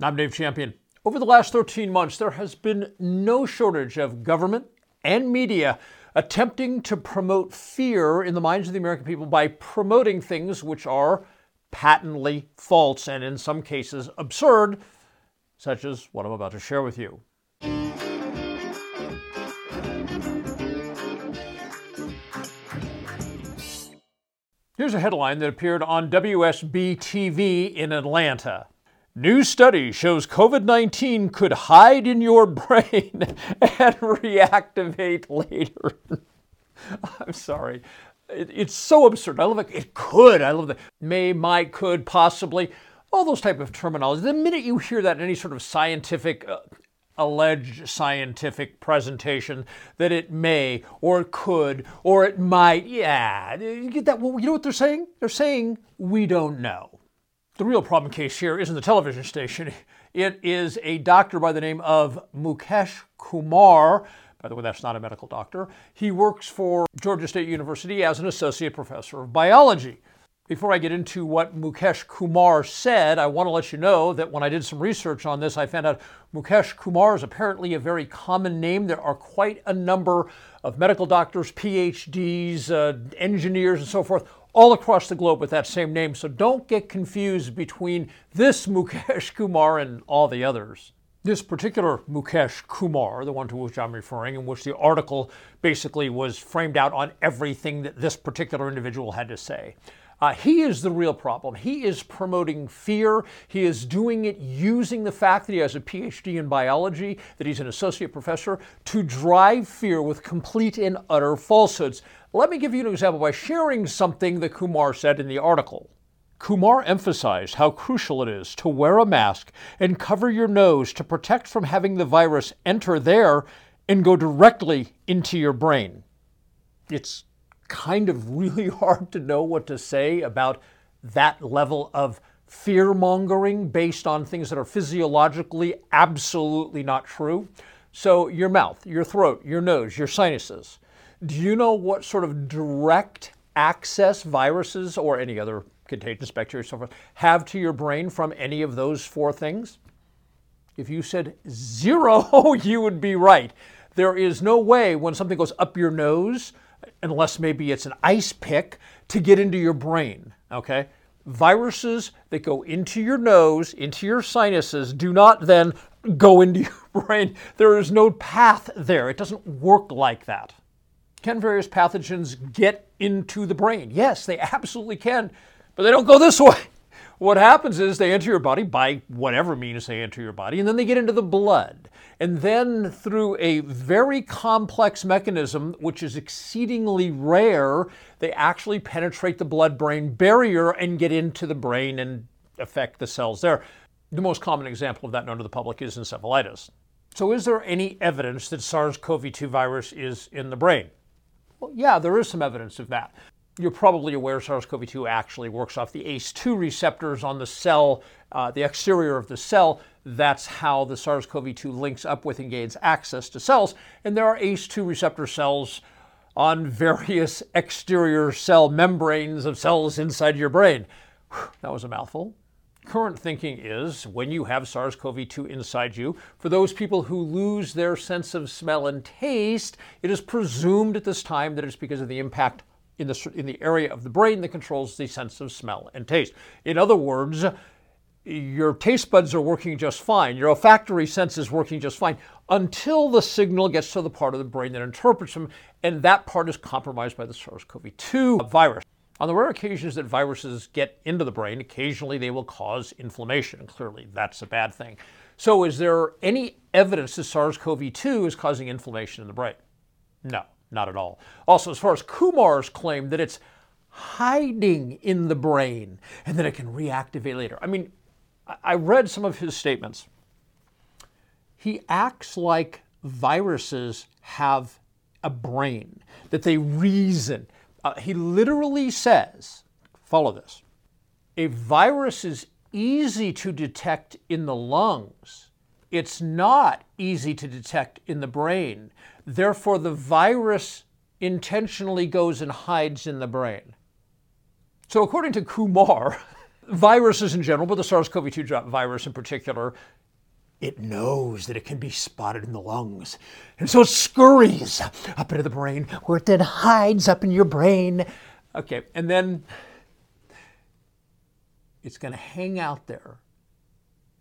I'm Dave Champion. Over the last 13 months, there has been no shortage of government and media attempting to promote fear in the minds of the American people by promoting things which are patently false and in some cases absurd, such as what I'm about to share with you. Here's a headline that appeared on WSB TV in Atlanta. New study shows COVID 19 could hide in your brain and reactivate later. I'm sorry. It, it's so absurd. I love it. It could. I love that. May, might, could, possibly. All those type of terminology. The minute you hear that in any sort of scientific, uh, alleged scientific presentation, that it may or it could or it might, yeah, you get that? Well, you know what they're saying? They're saying we don't know. The real problem case here isn't the television station. It is a doctor by the name of Mukesh Kumar. By the way, that's not a medical doctor. He works for Georgia State University as an associate professor of biology. Before I get into what Mukesh Kumar said, I want to let you know that when I did some research on this, I found out Mukesh Kumar is apparently a very common name. There are quite a number of medical doctors, PhDs, uh, engineers, and so forth all across the globe with that same name. So don't get confused between this Mukesh Kumar and all the others. This particular Mukesh Kumar, the one to which I'm referring, in which the article basically was framed out on everything that this particular individual had to say. Uh, he is the real problem. He is promoting fear. He is doing it using the fact that he has a PhD in biology, that he's an associate professor, to drive fear with complete and utter falsehoods. Let me give you an example by sharing something that Kumar said in the article. Kumar emphasized how crucial it is to wear a mask and cover your nose to protect from having the virus enter there and go directly into your brain. It's kind of really hard to know what to say about that level of fear mongering based on things that are physiologically absolutely not true. So, your mouth, your throat, your nose, your sinuses. Do you know what sort of direct access viruses or any other contagious bacteria so forth have to your brain from any of those four things? If you said zero, you would be right. There is no way when something goes up your nose unless maybe it's an ice pick, to get into your brain. Okay? Viruses that go into your nose, into your sinuses, do not then go into your brain. There is no path there. It doesn't work like that. Can various pathogens get into the brain? Yes, they absolutely can, but they don't go this way. What happens is they enter your body by whatever means they enter your body, and then they get into the blood. And then through a very complex mechanism, which is exceedingly rare, they actually penetrate the blood brain barrier and get into the brain and affect the cells there. The most common example of that known to the public is encephalitis. So, is there any evidence that SARS CoV 2 virus is in the brain? Well, yeah, there is some evidence of that. You're probably aware SARS CoV 2 actually works off the ACE2 receptors on the cell, uh, the exterior of the cell. That's how the SARS CoV 2 links up with and gains access to cells. And there are ACE2 receptor cells on various exterior cell membranes of cells inside your brain. Whew, that was a mouthful. Current thinking is when you have SARS CoV 2 inside you, for those people who lose their sense of smell and taste, it is presumed at this time that it's because of the impact in the, in the area of the brain that controls the sense of smell and taste. In other words, your taste buds are working just fine, your olfactory sense is working just fine until the signal gets to the part of the brain that interprets them, and that part is compromised by the SARS CoV 2 virus. On the rare occasions that viruses get into the brain, occasionally they will cause inflammation. and Clearly, that's a bad thing. So, is there any evidence that SARS CoV 2 is causing inflammation in the brain? No. Not at all. Also, as far as Kumar's claim that it's hiding in the brain and that it can reactivate later. I mean, I read some of his statements. He acts like viruses have a brain, that they reason. Uh, he literally says, follow this, a virus is easy to detect in the lungs. It's not easy to detect in the brain. Therefore, the virus intentionally goes and hides in the brain. So, according to Kumar, viruses in general, but the SARS CoV 2 virus in particular, it knows that it can be spotted in the lungs. And so it scurries up into the brain where it then hides up in your brain. Okay, and then it's going to hang out there.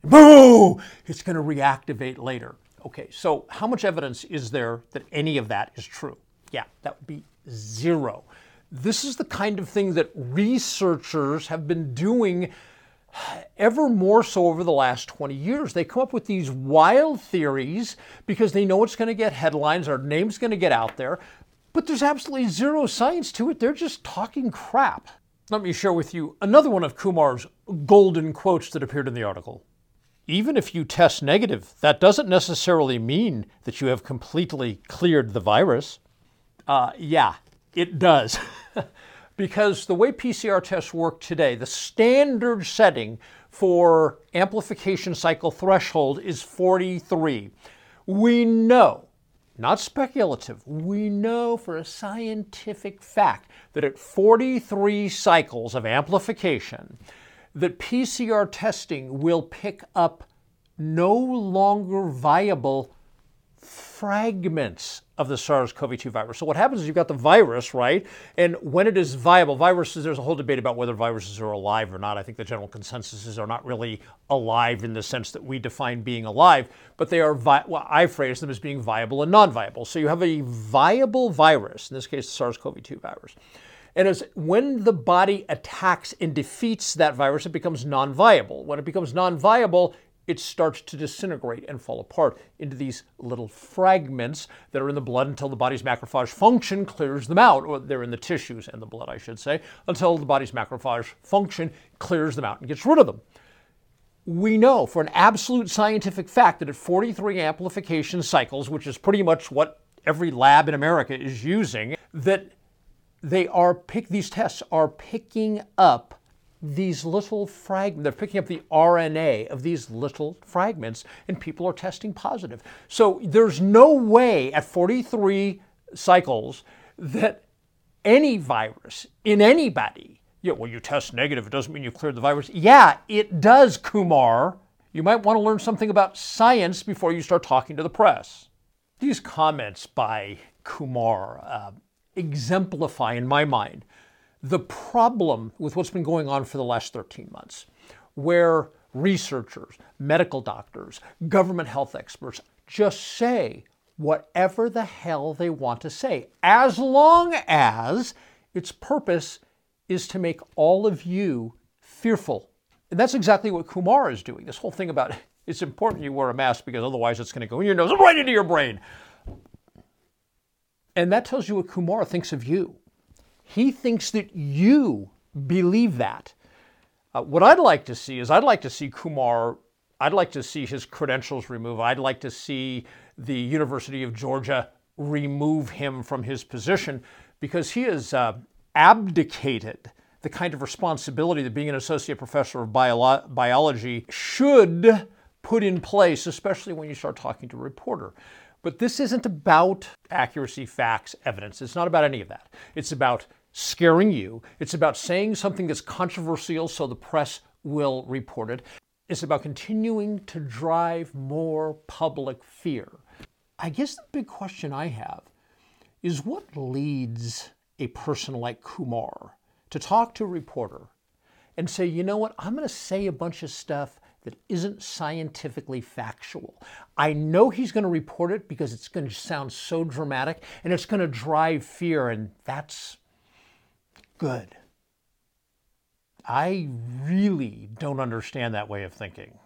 Boo! It's going to reactivate later. Okay, so how much evidence is there that any of that is true? Yeah, that would be zero. This is the kind of thing that researchers have been doing ever more so over the last 20 years. They come up with these wild theories because they know it's going to get headlines, our name's going to get out there, but there's absolutely zero science to it. They're just talking crap. Let me share with you another one of Kumar's golden quotes that appeared in the article. Even if you test negative, that doesn't necessarily mean that you have completely cleared the virus. Uh, yeah, it does. because the way PCR tests work today, the standard setting for amplification cycle threshold is 43. We know, not speculative, we know for a scientific fact that at 43 cycles of amplification, that PCR testing will pick up no longer viable fragments of the SARS-CoV-2 virus. So what happens is you've got the virus, right? And when it is viable, viruses, there's a whole debate about whether viruses are alive or not. I think the general consensus is they're not really alive in the sense that we define being alive, but they are, vi- well, I phrase them as being viable and non-viable. So you have a viable virus, in this case, the SARS-CoV-2 virus. And as when the body attacks and defeats that virus, it becomes non-viable. When it becomes non-viable, it starts to disintegrate and fall apart into these little fragments that are in the blood until the body's macrophage function clears them out, or they're in the tissues and the blood, I should say, until the body's macrophage function clears them out and gets rid of them. We know for an absolute scientific fact that at 43 amplification cycles, which is pretty much what every lab in America is using, that they are pick these tests are picking up these little fragments, they're picking up the RNA of these little fragments, and people are testing positive. So there's no way at 43 cycles that any virus in anybody, yeah, well, you test negative, it doesn't mean you've cleared the virus. Yeah, it does, Kumar. You might want to learn something about science before you start talking to the press. These comments by Kumar uh, exemplify, in my mind, the problem with what's been going on for the last 13 months, where researchers, medical doctors, government health experts just say whatever the hell they want to say, as long as its purpose is to make all of you fearful. And that's exactly what Kumar is doing. This whole thing about it's important you wear a mask because otherwise it's going to go in your nose right into your brain. And that tells you what Kumar thinks of you. He thinks that you believe that. Uh, what I'd like to see is I'd like to see Kumar, I'd like to see his credentials removed. I'd like to see the University of Georgia remove him from his position because he has uh, abdicated the kind of responsibility that being an associate professor of bio- biology should put in place, especially when you start talking to a reporter. But this isn't about accuracy, facts, evidence. It's not about any of that. It's about scaring you. It's about saying something that's controversial so the press will report it. It's about continuing to drive more public fear. I guess the big question I have is what leads a person like Kumar to talk to a reporter and say, you know what, I'm going to say a bunch of stuff that isn't scientifically factual. I know he's going to report it because it's going to sound so dramatic and it's going to drive fear, and that's good. I really don't understand that way of thinking.